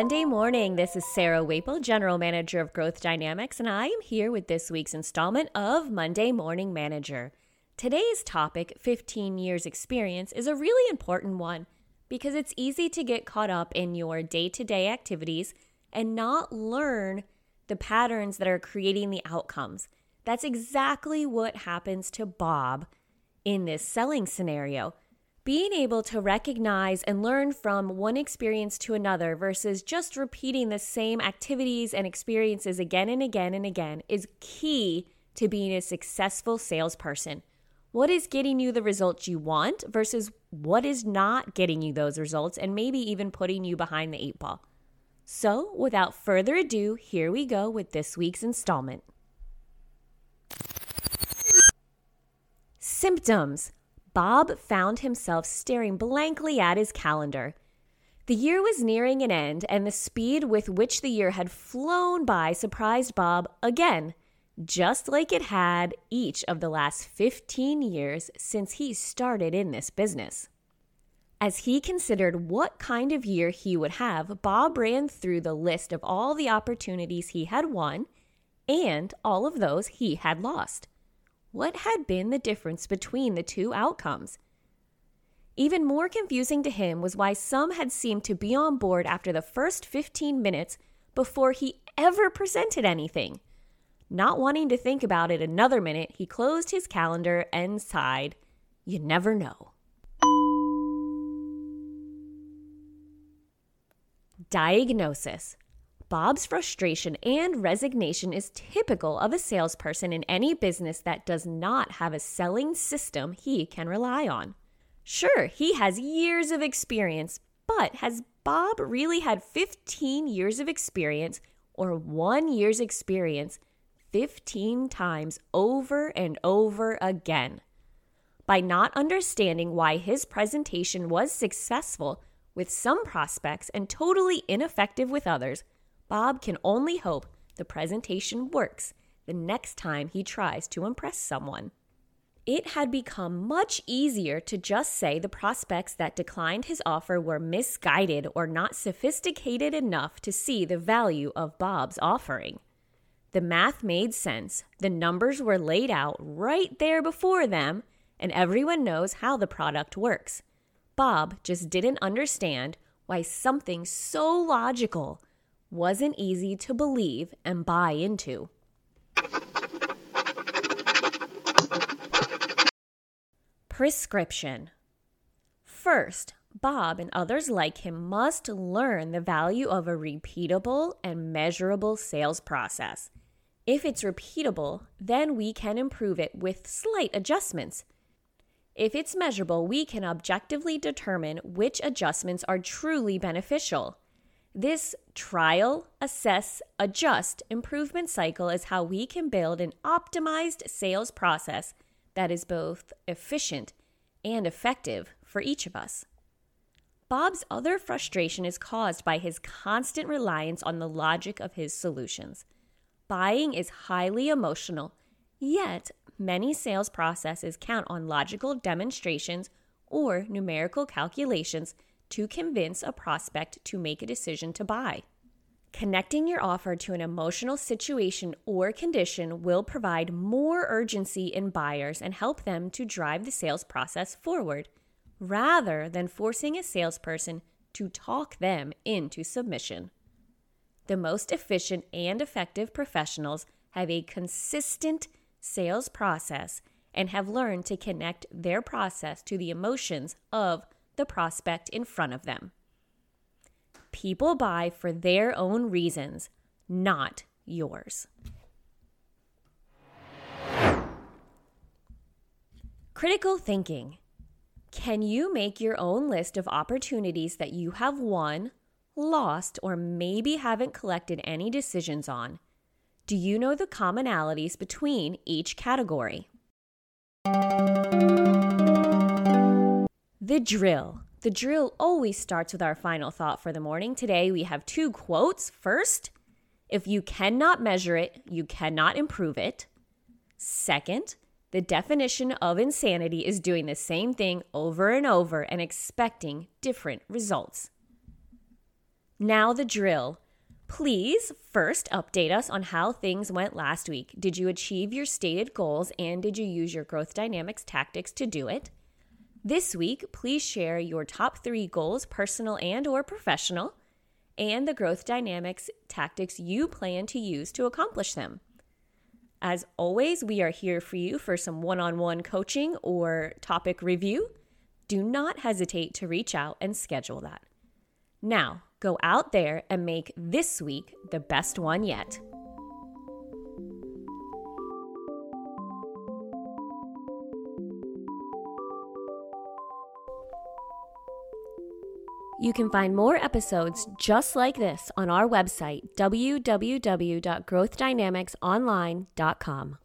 Monday morning. This is Sarah Waple, General Manager of Growth Dynamics, and I am here with this week's installment of Monday Morning Manager. Today's topic, 15 years experience, is a really important one because it's easy to get caught up in your day to day activities and not learn the patterns that are creating the outcomes. That's exactly what happens to Bob in this selling scenario being able to recognize and learn from one experience to another versus just repeating the same activities and experiences again and again and again is key to being a successful salesperson. What is getting you the results you want versus what is not getting you those results and maybe even putting you behind the eight ball? So, without further ado, here we go with this week's installment. Symptoms Bob found himself staring blankly at his calendar. The year was nearing an end, and the speed with which the year had flown by surprised Bob again, just like it had each of the last 15 years since he started in this business. As he considered what kind of year he would have, Bob ran through the list of all the opportunities he had won and all of those he had lost. What had been the difference between the two outcomes? Even more confusing to him was why some had seemed to be on board after the first 15 minutes before he ever presented anything. Not wanting to think about it another minute, he closed his calendar and sighed. You never know. Diagnosis Bob's frustration and resignation is typical of a salesperson in any business that does not have a selling system he can rely on. Sure, he has years of experience, but has Bob really had 15 years of experience or one year's experience 15 times over and over again? By not understanding why his presentation was successful with some prospects and totally ineffective with others, Bob can only hope the presentation works the next time he tries to impress someone. It had become much easier to just say the prospects that declined his offer were misguided or not sophisticated enough to see the value of Bob's offering. The math made sense, the numbers were laid out right there before them, and everyone knows how the product works. Bob just didn't understand why something so logical wasn't easy to believe and buy into. Prescription First, Bob and others like him must learn the value of a repeatable and measurable sales process. If it's repeatable, then we can improve it with slight adjustments. If it's measurable, we can objectively determine which adjustments are truly beneficial. This trial, assess, adjust improvement cycle is how we can build an optimized sales process that is both efficient and effective for each of us. Bob's other frustration is caused by his constant reliance on the logic of his solutions. Buying is highly emotional, yet, many sales processes count on logical demonstrations or numerical calculations to convince a prospect to make a decision to buy. Connecting your offer to an emotional situation or condition will provide more urgency in buyers and help them to drive the sales process forward, rather than forcing a salesperson to talk them into submission. The most efficient and effective professionals have a consistent sales process and have learned to connect their process to the emotions of the prospect in front of them. People buy for their own reasons, not yours. Critical thinking. Can you make your own list of opportunities that you have won, lost, or maybe haven't collected any decisions on? Do you know the commonalities between each category? The drill. The drill always starts with our final thought for the morning. Today we have two quotes. First, if you cannot measure it, you cannot improve it. Second, the definition of insanity is doing the same thing over and over and expecting different results. Now, the drill. Please first update us on how things went last week. Did you achieve your stated goals and did you use your growth dynamics tactics to do it? This week, please share your top 3 goals, personal and or professional, and the growth dynamics tactics you plan to use to accomplish them. As always, we are here for you for some one-on-one coaching or topic review. Do not hesitate to reach out and schedule that. Now, go out there and make this week the best one yet. You can find more episodes just like this on our website, www.growthdynamicsonline.com.